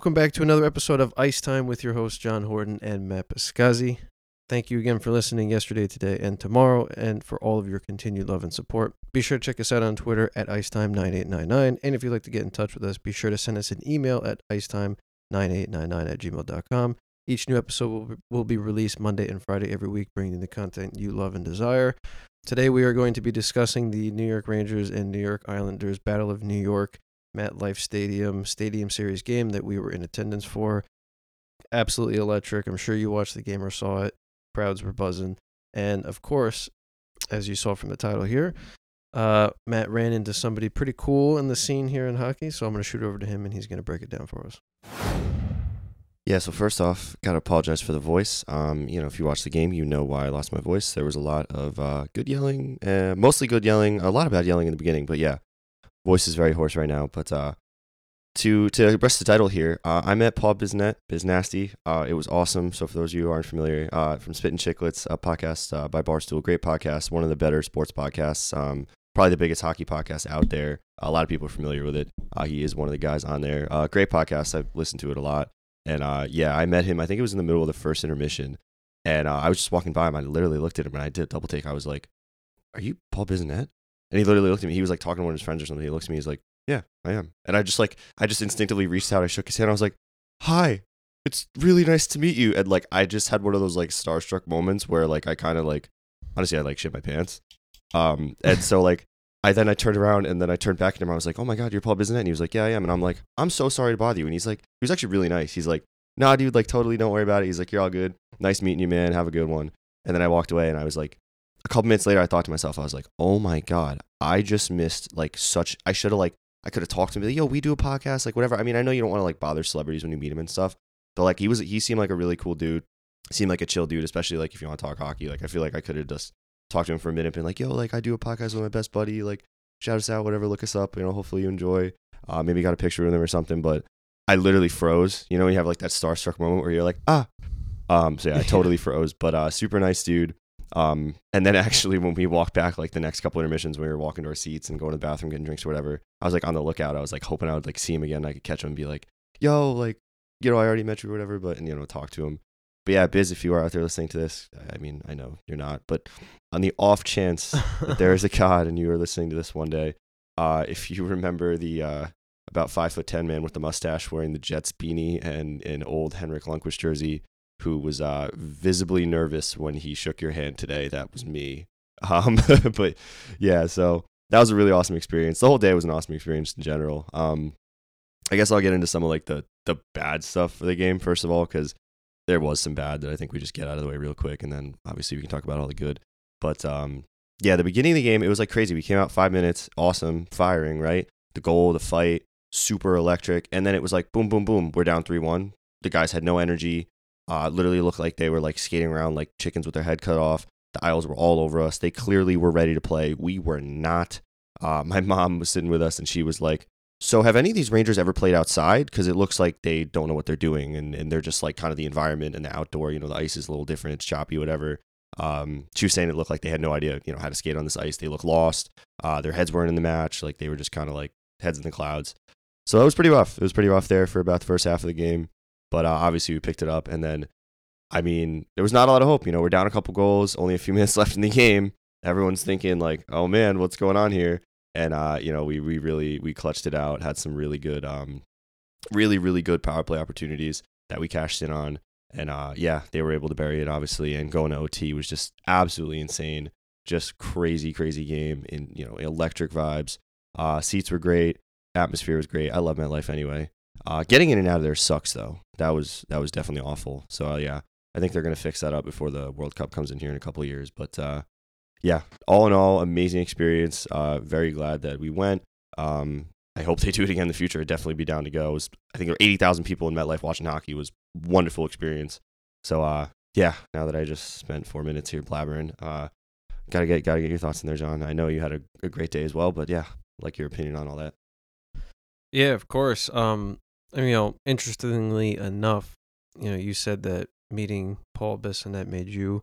Welcome back to another episode of Ice Time with your host John Horton and Matt Piscazzi. Thank you again for listening yesterday, today, and tomorrow, and for all of your continued love and support. Be sure to check us out on Twitter at Icetime9899. And if you'd like to get in touch with us, be sure to send us an email at Icetime9899 at gmail.com. Each new episode will be released Monday and Friday every week, bringing the content you love and desire. Today, we are going to be discussing the New York Rangers and New York Islanders Battle of New York MetLife Stadium Stadium Series game that we were in attendance for. Absolutely electric. I'm sure you watched the game or saw it. Crowds were buzzing. And of course, as you saw from the title here, uh, Matt ran into somebody pretty cool in the scene here in hockey. So I'm going to shoot over to him and he's going to break it down for us. Yeah, so first off, gotta apologize for the voice. Um, you know, if you watch the game, you know why I lost my voice. There was a lot of uh, good yelling, uh, mostly good yelling, a lot of bad yelling in the beginning, but yeah, voice is very hoarse right now. But uh, to to rest the title here, uh, I met Paul Bissonnette, Biznasty. Uh, it was awesome. So for those of you who aren't familiar, uh, from Spittin' Chicklets, a podcast uh, by Barstool, great podcast, one of the better sports podcasts. Um, probably the biggest hockey podcast out there. A lot of people are familiar with it. Uh, he is one of the guys on there. Uh, great podcast. I've listened to it a lot. And uh, yeah, I met him. I think it was in the middle of the first intermission, and I was just walking by him. I literally looked at him and I did a double take. I was like, "Are you Paul Bissonnette?" And he literally looked at me. He was like talking to one of his friends or something. He looks at me. He's like, "Yeah, I am." And I just like, I just instinctively reached out. I shook his hand. I was like, "Hi, it's really nice to meet you." And like, I just had one of those like starstruck moments where like I kind of like, honestly, I like shit my pants. Um, and so like, I then I turned around and then I turned back at him. I was like, "Oh my god, you're Paul Bissonnette?" And he was like, "Yeah, I am." And I'm like, "I'm so sorry to bother you." And he's like, he was actually really nice. He's like, "Nah, dude, like totally, don't worry about it." He's like, "You're all good. Nice meeting you, man. Have a good one." And then I walked away and I was like, a couple minutes later, I thought to myself, I was like, "Oh my god, I just missed like such. I should have like I could have talked to him, like, yo, we do a podcast, like whatever. I mean, I know you don't want to like bother celebrities when you meet him and stuff, but like he was, he seemed like a really cool dude. Seemed like a chill dude, especially like if you want to talk hockey. Like I feel like I could have just talked to him for a minute, and been like, yo, like I do a podcast with my best buddy, like shout us out, whatever, look us up, you know. Hopefully you enjoy. Uh, maybe got a picture with him or something, but I literally froze. You know, you have like that starstruck moment where you're like, ah. Um, so yeah, I totally froze. But uh, super nice dude. Um, and then actually, when we walked back, like the next couple intermissions, when we were walking to our seats and going to the bathroom, getting drinks or whatever, I was like on the lookout. I was like hoping I would like see him again. I could catch him and be like, "Yo, like, you know, I already met you or whatever," but and you know, talk to him. But yeah, Biz, if you are out there listening to this, I mean, I know you're not, but on the off chance that there is a God and you are listening to this one day, uh, if you remember the uh, about five foot ten man with the mustache wearing the Jets beanie and an old Henrik Lundqvist jersey who was uh, visibly nervous when he shook your hand today. That was me. Um, but yeah, so that was a really awesome experience. The whole day was an awesome experience in general. Um, I guess I'll get into some of like the the bad stuff for the game first of all, because there was some bad that I think we just get out of the way real quick, and then obviously we can talk about all the good. But um, yeah, the beginning of the game it was like crazy. We came out five minutes, awesome, firing right, the goal, the fight, super electric, and then it was like boom, boom, boom. We're down three one. The guys had no energy. Uh, literally looked like they were like skating around like chickens with their head cut off. The Isles were all over us. They clearly were ready to play. We were not. Uh, my mom was sitting with us and she was like, So, have any of these Rangers ever played outside? Because it looks like they don't know what they're doing and, and they're just like kind of the environment and the outdoor. You know, the ice is a little different, it's choppy, whatever. Um, she was saying it looked like they had no idea, you know, how to skate on this ice. They look lost. Uh, their heads weren't in the match. Like they were just kind of like heads in the clouds. So that was pretty rough. It was pretty rough there for about the first half of the game. But uh, obviously we picked it up. And then I mean, there was not a lot of hope. You know, we're down a couple goals, only a few minutes left in the game. Everyone's thinking like, "Oh man, what's going on here?" And uh, you know, we we really we clutched it out. Had some really good, um, really really good power play opportunities that we cashed in on. And uh, yeah, they were able to bury it obviously. And going to OT was just absolutely insane. Just crazy, crazy game. In you know, electric vibes. Uh, seats were great. Atmosphere was great. I love my life anyway. Uh, getting in and out of there sucks though. That was that was definitely awful. So uh, yeah, I think they're going to fix that up before the World Cup comes in here in a couple of years. But uh, yeah, all in all, amazing experience. Uh, very glad that we went. Um, I hope they do it again in the future. I'd definitely be down to go. Was, I think there were 80,000 people in MetLife watching hockey. It was wonderful experience. So, uh, yeah, now that I just spent four minutes here blabbering, uh, gotta get gotta get your thoughts in there, John. I know you had a, a great day as well, but yeah, like your opinion on all that. Yeah, of course. Um, I mean, you know, interestingly enough, you know, you said that meeting Paul Bissonnette made you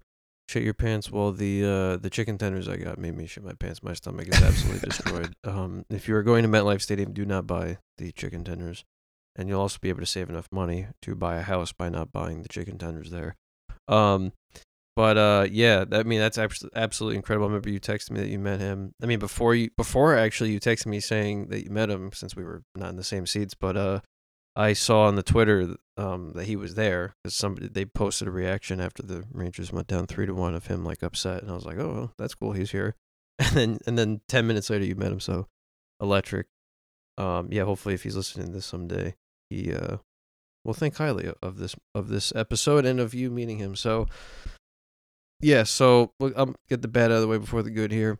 shit your pants. Well, the uh, the chicken tenders I got made me shit my pants. My stomach is absolutely destroyed. Um, if you are going to MetLife Stadium, do not buy the chicken tenders, and you'll also be able to save enough money to buy a house by not buying the chicken tenders there. Um, but uh, yeah, I mean that's absolutely incredible. I remember you texted me that you met him. I mean before you before actually you texted me saying that you met him since we were not in the same seats. But uh, I saw on the Twitter um, that he was there because somebody they posted a reaction after the Rangers went down three to one of him like upset, and I was like, oh, that's cool, he's here. And then and then ten minutes later you met him, so electric. Um, yeah, hopefully if he's listening to this someday, he uh, will think highly of this of this episode and of you meeting him. So yeah, so I'll get the bad out of the way before the good here.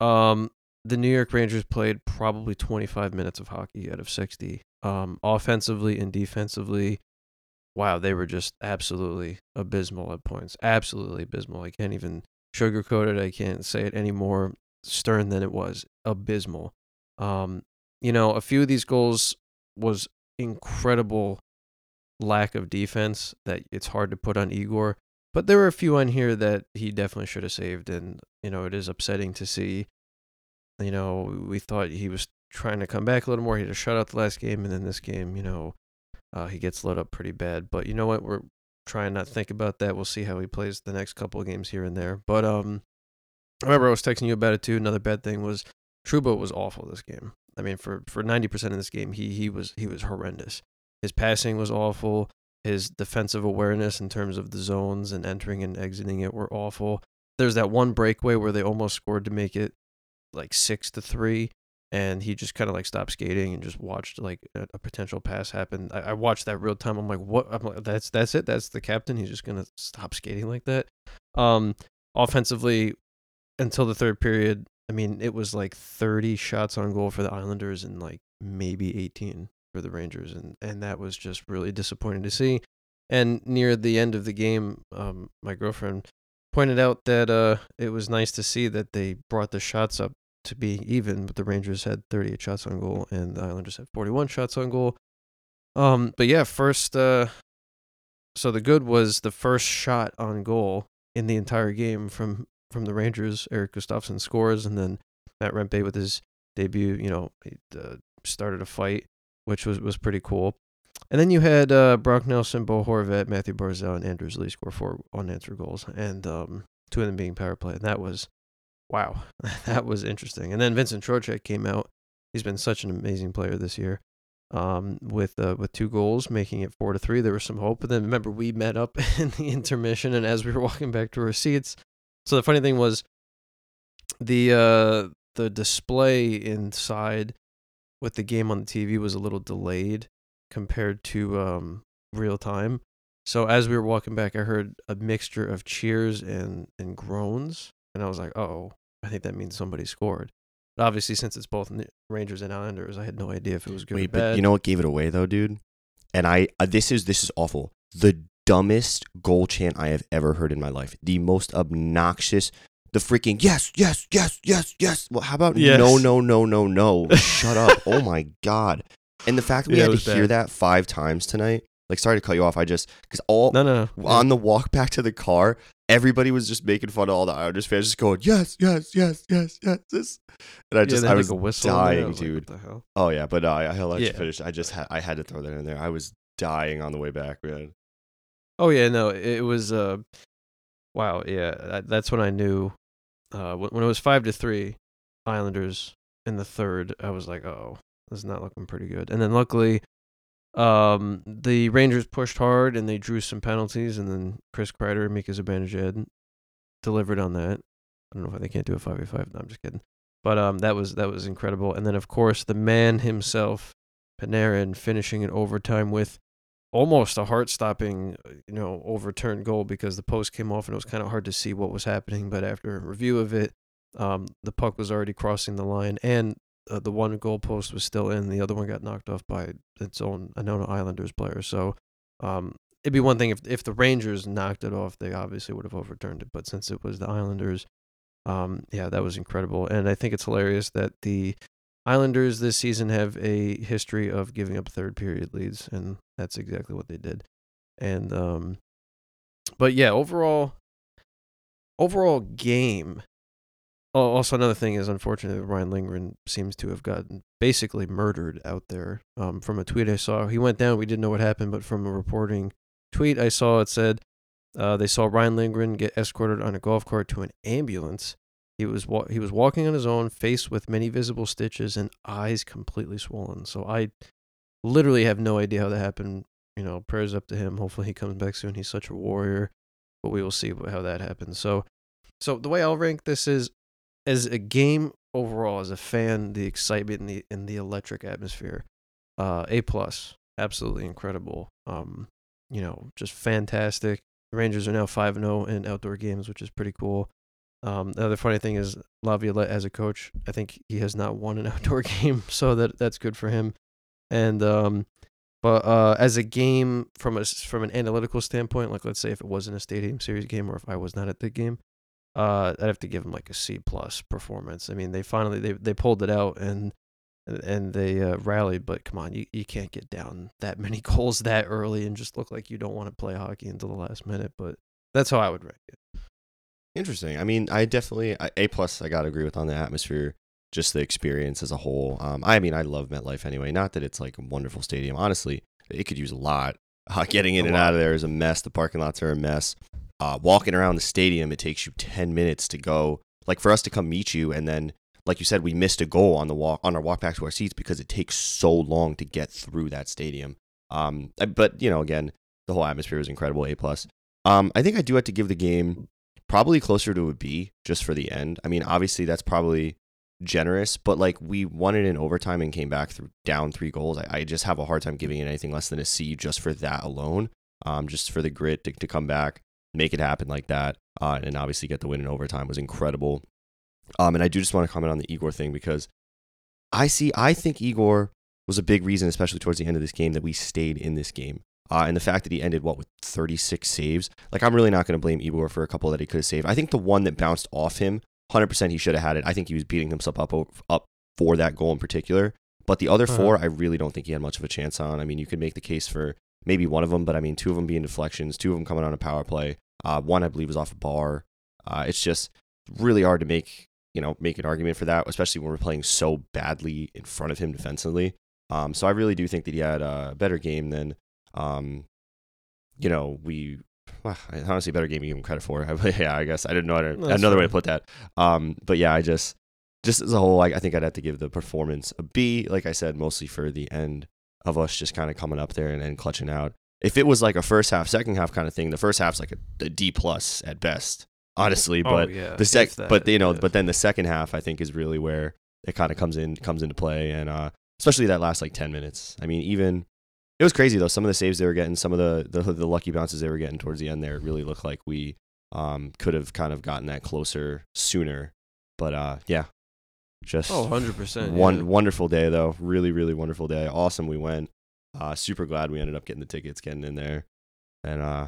Um, the New York Rangers played probably 25 minutes of hockey out of 60. Um, offensively and defensively, wow, they were just absolutely abysmal at points. Absolutely abysmal. I can't even sugarcoat it. I can't say it any more stern than it was. Abysmal. Um, you know, a few of these goals was incredible lack of defense that it's hard to put on Igor. But there were a few on here that he definitely should have saved, and you know it is upsetting to see. You know, we thought he was trying to come back a little more. He had a shutout the last game, and then this game, you know, uh, he gets lit up pretty bad. But you know what? We're trying not to think about that. We'll see how he plays the next couple of games here and there. But um, I remember I was texting you about it too. Another bad thing was Trouba was awful this game. I mean, for for ninety percent of this game, he he was he was horrendous. His passing was awful. His defensive awareness in terms of the zones and entering and exiting it were awful. There's that one breakaway where they almost scored to make it like six to three, and he just kind of like stopped skating and just watched like a, a potential pass happen. I, I, watched that real time. I'm like, what? I'm like, that's that's it. That's the captain. He's just gonna stop skating like that. Um, offensively, until the third period, I mean, it was like 30 shots on goal for the Islanders and like maybe 18 for the Rangers, and and that was just really disappointing to see. And near the end of the game, um, my girlfriend pointed out that uh, it was nice to see that they brought the shots up to be even, but the Rangers had 38 shots on goal and the Islanders had 41 shots on goal. Um, but yeah, first, uh, so the good was the first shot on goal in the entire game from from the Rangers. Erik Gustafsson scores, and then Matt Rempe with his debut, you know, he, uh, started a fight which was, was pretty cool. And then you had uh, Brock Nelson, Bo Horvat, Mathew Barzal, and Anders Lee score four unanswered goals, and um, two of them being power play. And that was, wow, that was interesting. And then Vincent Trocheck came out. He's been such an amazing player this year. Um, with uh, with two goals, making it four to three. There was some hope, but then remember we met up in the intermission, and as we were walking back to our seats, so the funny thing was, the uh, the display inside with the game on the TV was a little delayed compared to um, real time. So as we were walking back, I heard a mixture of cheers and, and groans, and I was like, "Oh, I think that means somebody scored." But obviously, since it's both Rangers and Islanders, I had no idea if it was good. Wait, but you know what gave it away though, dude? And I uh, this is this is awful. The dumbest goal chant I have ever heard in my life. The most obnoxious the freaking yes, yes, yes, yes, yes. Well, how about yes. no, no, no, no, no? Shut up. Oh my god. And the fact that we yeah, had to hear that five times tonight. Like, sorry to cut you off. I just because all no, no, no. on the walk back to the car, everybody was just making fun of all the Islanders fans, just going yes, yes, yes, yes, yes. This. And I just, yeah, I was dying, was dude. Like, oh yeah, but uh, I'll let yeah. you finish. I just, ha- I had to throw that in there. I was dying on the way back, man. Oh yeah, no, it was. uh Wow, yeah, that's when I knew uh, when it was five to three, Islanders in the third, I was like, oh, this is not looking pretty good. And then luckily, um, the Rangers pushed hard and they drew some penalties, and then Chris Kreider and Mika Zibanejad delivered on that. I don't know why they can't do a five v five. No, I'm just kidding. But um, that was that was incredible. And then of course the man himself, Panarin, finishing in overtime with almost a heart-stopping, uh, you know, overturned goal because the post came off and it was kind of hard to see what was happening. But after a review of it, um, the puck was already crossing the line, and uh, the one goalpost was still in, the other one got knocked off by its own Anona Islanders player. So um, it'd be one thing if if the Rangers knocked it off, they obviously would have overturned it. But since it was the Islanders, um, yeah, that was incredible. And I think it's hilarious that the Islanders this season have a history of giving up third period leads, and that's exactly what they did. And um, but yeah, overall, overall game. Oh, also another thing is unfortunately Ryan Lindgren seems to have gotten basically murdered out there. Um, from a tweet I saw, he went down. We didn't know what happened, but from a reporting tweet I saw, it said uh, they saw Ryan Lindgren get escorted on a golf cart to an ambulance. He was wa- he was walking on his own, face with many visible stitches and eyes completely swollen. So I literally have no idea how that happened. You know, prayers up to him. Hopefully he comes back soon. He's such a warrior, but we will see how that happens. So, so the way I'll rank this is as a game overall, as a fan, the excitement and the and the electric atmosphere, uh, a plus, absolutely incredible. Um, you know, just fantastic. The Rangers are now five and zero in outdoor games, which is pretty cool. Um, the other funny thing is Laviolette as a coach, I think he has not won an outdoor game, so that that's good for him. And um, but uh, as a game from a from an analytical standpoint, like let's say if it wasn't a stadium series game or if I was not at the game, uh, I'd have to give them like a C plus performance. I mean, they finally they they pulled it out and and they uh, rallied, but come on, you, you can't get down that many goals that early and just look like you don't want to play hockey until the last minute. But that's how I would rank it. Interesting. I mean, I definitely A plus. I gotta agree with on the atmosphere, just the experience as a whole. Um, I mean, I love MetLife anyway. Not that it's like a wonderful stadium. Honestly, it could use a lot. Uh, getting in a and lot. out of there is a mess. The parking lots are a mess. Uh, walking around the stadium, it takes you ten minutes to go. Like for us to come meet you, and then, like you said, we missed a goal on the walk on our walk back to our seats because it takes so long to get through that stadium. Um, but you know, again, the whole atmosphere was incredible. A plus. Um, I think I do have to give the game probably closer to a B just for the end. I mean, obviously that's probably generous, but like we won it in overtime and came back through down three goals. I, I just have a hard time giving it anything less than a C just for that alone. Um, just for the grit to, to come back, make it happen like that, uh, and obviously get the win in overtime was incredible. Um, and I do just want to comment on the Igor thing because I see, I think Igor was a big reason, especially towards the end of this game, that we stayed in this game. Uh, and the fact that he ended what with 36 saves, like I'm really not going to blame Igor for a couple that he could have saved. I think the one that bounced off him, 100% he should have had it. I think he was beating himself up up for that goal in particular. But the other uh-huh. four, I really don't think he had much of a chance on. I mean, you could make the case for maybe one of them, but I mean, two of them being deflections, two of them coming on a power play. Uh, one I believe was off a bar. Uh, it's just really hard to make you know make an argument for that, especially when we're playing so badly in front of him defensively. Um, so I really do think that he had a better game than um, you know, we well, honestly better game you give him credit for. yeah, I guess I didn't know no, another way to put that. Um, but yeah, I just just as a whole, I, I think I'd have to give the performance a B. Like I said, mostly for the end of us just kind of coming up there and then clutching out. If it was like a first half, second half kind of thing, the first half's like a, a D plus at best, honestly. Oh, but oh, yeah, the sec, but you know, yeah. but then the second half, I think, is really where it kind of comes in comes into play, and uh, especially that last like ten minutes. I mean, even it was crazy though. Some of the saves they were getting, some of the the, the lucky bounces they were getting towards the end there, really looked like we um, could have kind of gotten that closer sooner. But uh, yeah, just oh, 100 percent. One yeah. wonderful day though, really really wonderful day. Awesome, we went. Uh, super glad we ended up getting the tickets, getting in there, and uh,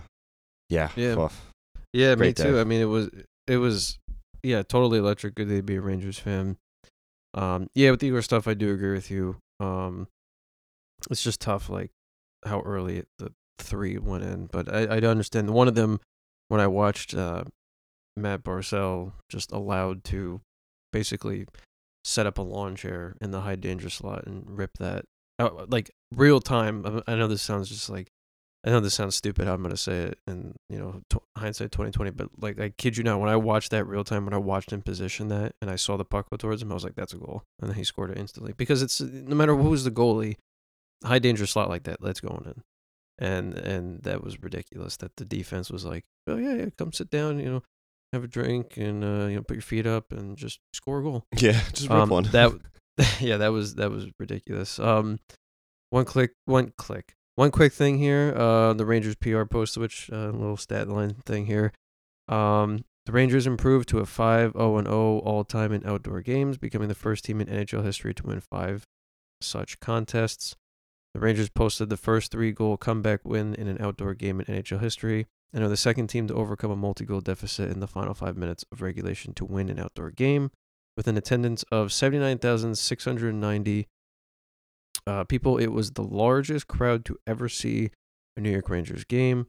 yeah, yeah, yeah, me too. Day. I mean, it was it was yeah, totally electric. Good day to be a Rangers fan. Um, yeah, with the Igor stuff, I do agree with you. Um, it's just tough. Like how early the three went in, but I I understand one of them when I watched uh, Matt Barzal just allowed to basically set up a lawn chair in the high danger slot and rip that out like real time. I know this sounds just like I know this sounds stupid how I'm gonna say it, and you know t- hindsight 2020, but like I kid you not, when I watched that real time, when I watched him position that, and I saw the puck go towards him, I was like, "That's a goal," and then he scored it instantly because it's no matter who's the goalie, high danger slot like that, let's go on in. And and that was ridiculous that the defense was like, oh yeah, yeah, come sit down, you know, have a drink and uh, you know put your feet up and just score a goal. Yeah, just rip um, one. that yeah, that was that was ridiculous. Um, one click, one click, one quick thing here. Uh, the Rangers PR post, which uh, little stat line thing here. Um, The Rangers improved to a 5 0 0 all time in outdoor games, becoming the first team in NHL history to win five such contests. The Rangers posted the first three goal comeback win in an outdoor game in NHL history and are the second team to overcome a multi goal deficit in the final five minutes of regulation to win an outdoor game. With an attendance of 79,690 uh, people, it was the largest crowd to ever see a New York Rangers game.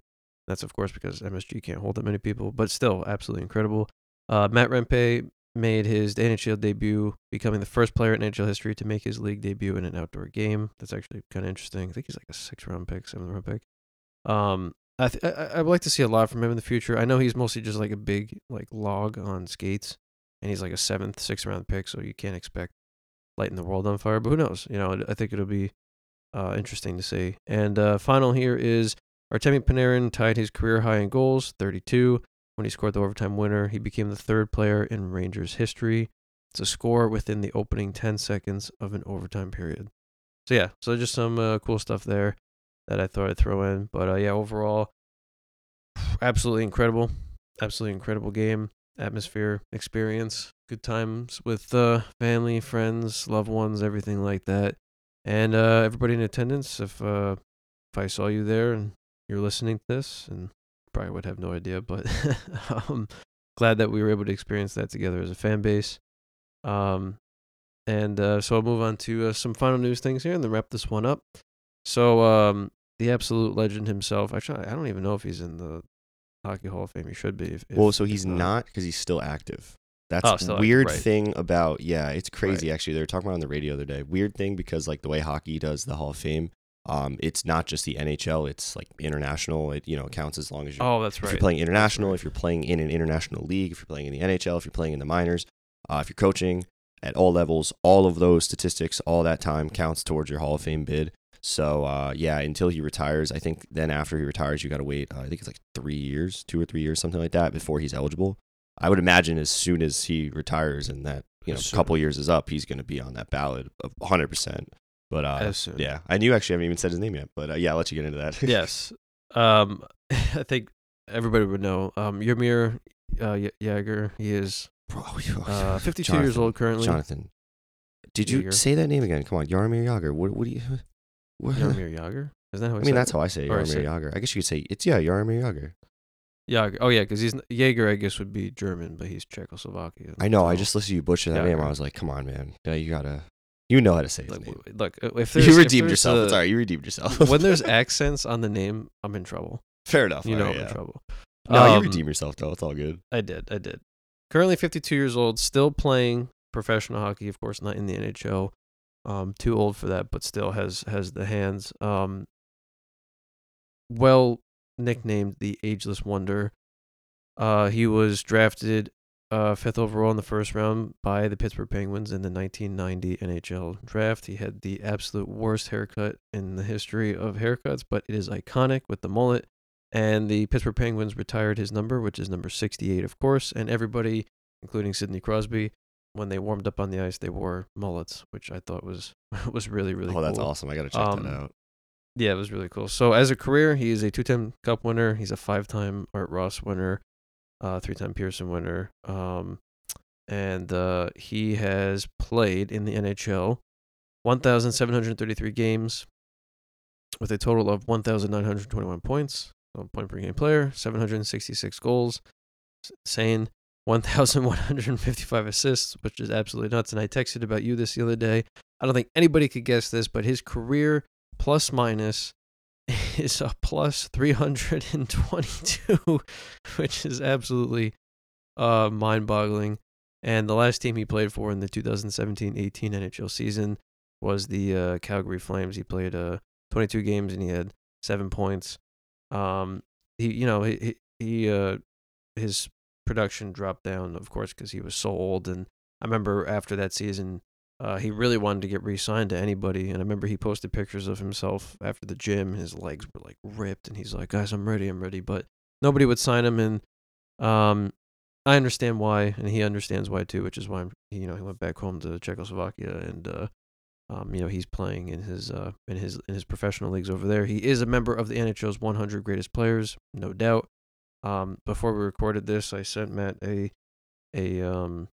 That's, of course, because MSG can't hold that many people, but still absolutely incredible. Uh, Matt Rempe made his NHL debut, becoming the first player in NHL history to make his league debut in an outdoor game. That's actually kind of interesting. I think he's like a six round pick, seventh round pick. Um, I, th- I I would like to see a lot from him in the future. I know he's mostly just like a big like log on skates, and he's like a seventh, sixth round pick, so you can't expect lighting the world on fire. But who knows? You know, I think it'll be uh, interesting to see. And uh, final here is Artemi Panarin tied his career high in goals, 32, when he scored the overtime winner. He became the third player in Rangers history to score within the opening 10 seconds of an overtime period. So yeah, so just some uh, cool stuff there that I thought I'd throw in. But uh, yeah, overall, absolutely incredible, absolutely incredible game, atmosphere, experience, good times with uh, family, friends, loved ones, everything like that, and uh, everybody in attendance. If uh, if I saw you there and you're listening to this, and probably would have no idea, but um, glad that we were able to experience that together as a fan base. Um, and uh, so I'll move on to uh, some final news things here and then wrap this one up. So, um, the absolute legend himself, actually, I don't even know if he's in the Hockey Hall of Fame. He should be. If, well, so he's not because he's still active. That's Oh, still active, weird right. thing about yeah, it's crazy actually. They were talking about on the radio the other day. Weird thing because like the way hockey does the Hall of Fame, um, it's not just the NHL. It's like international. It you know counts as long as you're Oh, that's if right. you're playing international, right. if you're playing in an international league, if you're playing in the NHL, if you're playing in the minors, uh, if you're coaching at all levels, all of those statistics, all that time counts towards your Hall of Fame bid. So uh, yeah, until he retires, I think then after he retires, you got to wait. Uh, I think it's like three years, two or three years, something like that, before he's eligible. I would imagine as soon as he retires and that you know soon. couple years is up, he's going to be on that ballot of 100. percent But uh, yeah, I knew actually I haven't even said his name yet, but uh, yeah, I'll let you get into that. yes. Um, I think everybody would know. Um, Yamir uh, Yager. He is uh, 52 years old currently. Jonathan, did you say that name again? Come on, Yarmir Yager. What? What do you? What? Yarmir Yager. Is that how I mean, that's it? how I say Yarmir Yager. I guess you could say it's yeah, Yarmir Yager. Yager. Oh yeah, because he's Jaeger. I guess would be German, but he's Czechoslovakian. I know. I just listened to you butcher that name. I was like, come on, man. Yeah, you gotta. You know how to say his look. name. Look, uh, if there's, You if redeemed there's yourself. a- it's all right. You redeemed yourself. when there's accents on the name, I'm in trouble. fair enough. You know right, I'm yeah. in trouble. No, you Um, redeem yourself though. It's all good. I did. I did. Currently 52 years old, still playing professional hockey. Of course, not in the NHL. Um, too old for that, but still has has the hands. Um, well nicknamed the Ageless Wonder. Uh, he was drafted uh, fifth overall in the first round by the Pittsburgh Penguins in the 1990 NHL draft. He had the absolute worst haircut in the history of haircuts, but it is iconic with the mullet. And the Pittsburgh Penguins retired his number, which is number 68, of course. And everybody, including Sidney Crosby, when they warmed up on the ice, they wore mullets, which I thought was was really really cool. oh, that's awesome. I gotta check Um, that out. Yeah, it was really cool. So as a career, he is a two-time Cup winner. He's a five-time Art Ross winner, uh, three-time Pearson winner, um, and uh, he has played in the NHL 1,733 games with a total of 1,921 points. So point per game player, 766 goals, s- insane. 1,155 assists, which is absolutely nuts. And I texted about you this the other day. I don't think anybody could guess this, but his career plus minus is a plus 322, which is absolutely uh, mind boggling. And the last team he played for in the 2017 18 NHL season was the uh, Calgary Flames. He played uh, 22 games and he had seven points. Um, he, you know, he, he, uh, his production dropped down, of course, because he was so old. And I remember after that season, uh, he really wanted to get re-signed to anybody, and I remember he posted pictures of himself after the gym. His legs were like ripped, and he's like, "Guys, I'm ready, I'm ready." But nobody would sign him, and um, I understand why, and he understands why too, which is why you know he went back home to Czechoslovakia, and uh, um, you know he's playing in his uh in his in his professional leagues over there. He is a member of the NHL's 100 greatest players, no doubt. Um, before we recorded this, I sent Matt a a um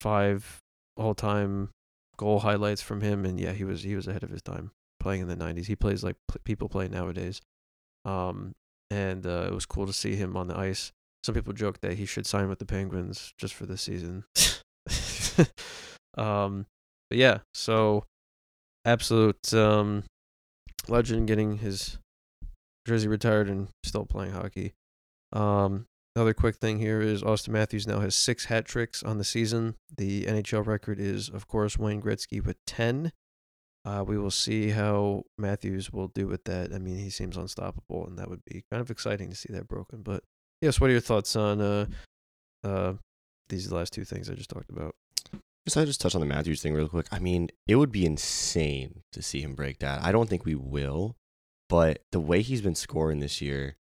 five all time goal highlights from him, and yeah, he was he was ahead of his time playing in the '90s. He plays like pl- people play nowadays. Um, and uh, it was cool to see him on the ice. Some people joke that he should sign with the Penguins just for this season. um, but yeah, so absolute um, legend getting his jersey retired and still playing hockey. Um, another quick thing here is Austin Matthews now has six hat tricks on the season. The NHL record is, of course, Wayne Gretzky with 10. Uh, we will see how Matthews will do with that. I mean, he seems unstoppable, and that would be kind of exciting to see that broken. But yes, what are your thoughts on uh, uh, these last two things I just talked about? Just I just touch on the Matthews thing real quick. I mean, it would be insane to see him break that. I don't think we will, but the way he's been scoring this year,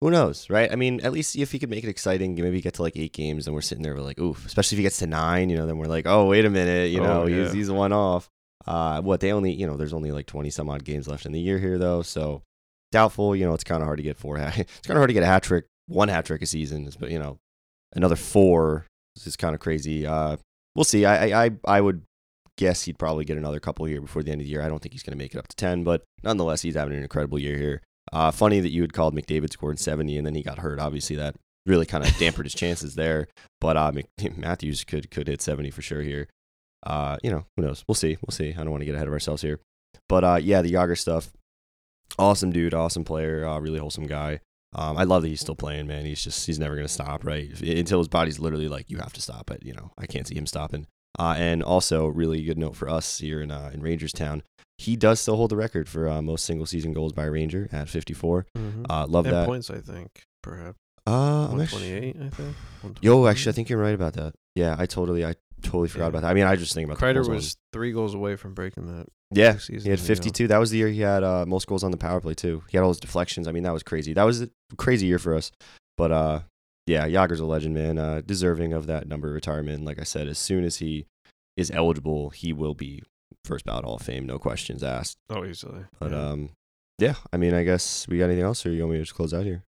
who knows, right? I mean, at least if he could make it exciting, maybe get to like eight games, and we're sitting there, we're like, oof. Especially if he gets to nine, you know, then we're like, oh, wait a minute, you Oh, know, yeah. he's he's one off. Uh, what they only, you know, there's only like twenty some odd games left in the year here though, so doubtful. You know, it's kind of hard to get four. Hat- it's kind of hard to get a hat trick, one hat trick a season, but you know, another four is kind of crazy. Uh, we'll see. I, I I I would guess he'd probably get another couple here before the end of the year. I don't think he's going to make it up to ten, but nonetheless, he's having an incredible year here. Uh, funny that you had called McDavid scored seventy and then he got hurt. Obviously, that really kind of dampened his chances there. But uh, Mc- Matthews could could hit seventy for sure here. Uh, you know, who knows? We'll see. We'll see. I don't want to get ahead of ourselves here. But uh, yeah, the Jagr stuff. Awesome dude, awesome player, uh, really wholesome guy. Um, I love that he's still playing, man. He's just he's never gonna stop, right? Until his body's literally like, you have to stop it. You know, I can't see him stopping. Uh, and also, really good note for us here in uh, in Rangerstown. He does still hold the record for uh, most single season goals by a Ranger at 54. Mm-hmm. Uh, love and that. points, I think, perhaps. Uh, I'm actually, 128, I think. yo, actually, I think you're right about that. Yeah, I totally, I totally forgot Yeah. about that. I mean, I just think about Kreider was three goals away from breaking that. Yeah, he had ago. 52. That was the year he had uh, most goals on the power play too. He had all his deflections. I mean, that was crazy. That was a crazy year for us. But uh, yeah, Jagr's a legend, man. Uh, deserving of that number of retirement. Like I said, as soon as he is eligible, he will be first ballot Hall of Fame, no questions asked. Oh, easily. But yeah. um, yeah, I mean, I guess we got anything else, or you want me to just close out here?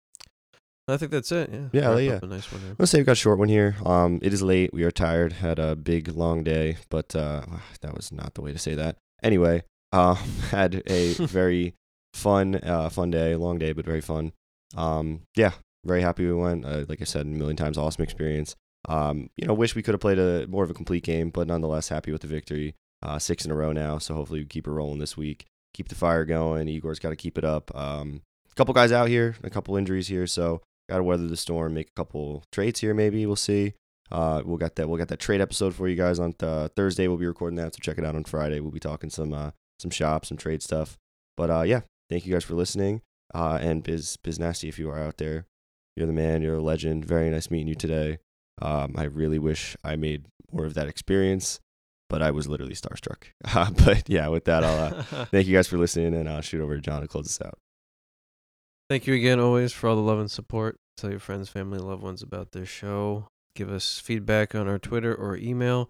I think that's it. Yeah. Yeah, Wrap yeah. A nice one there. Let's say we got a short one here. Um, it is late. We are tired. Had a big long day, but uh, that was not the way to say that. Anyway, um, had a very fun, uh, fun day. Long day, but very fun. Um, yeah, very happy we went. Uh, like I said, a million times, awesome experience. Um, you know, wish we could have played a more of a complete game, but nonetheless, happy with the victory. Uh, six in a row now, so hopefully we keep it rolling this week. Keep the fire going. Igor's got to keep it up. Um, a couple guys out here, a couple injuries here, so got to weather the storm. Make a couple trades here, maybe we'll see. Uh, we'll get that. We'll get that trade episode for you guys on uh, Thursday. We'll be recording that, so check it out on Friday. We'll be talking some uh, some shop, some trade stuff. But uh, yeah, thank you guys for listening. Uh, and Biz Biz Nasty, if you are out there, you're the man. You're a legend. Very nice meeting you today. Um, I really wish I made more of that experience, but I was literally starstruck. Uh, but yeah, with that, I'll uh, thank you guys for listening, and I'll shoot over to John to close this out. Thank you again, always, for all the love and support. Tell your friends, family, loved ones about this show. Give us feedback on our Twitter or email.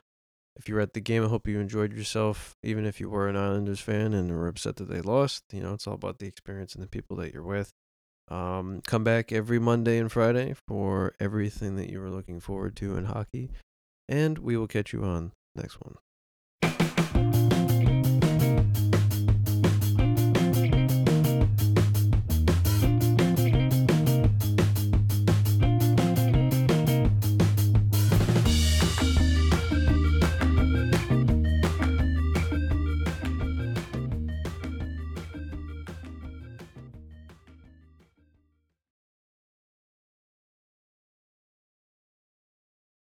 If you were at the game, I hope you enjoyed yourself, even if you were an Islanders fan and were upset that they lost. You know, it's all about the experience and the people that you're with. Um, come back every Monday and Friday for everything that you were looking forward to in hockey. And we will catch you on next one.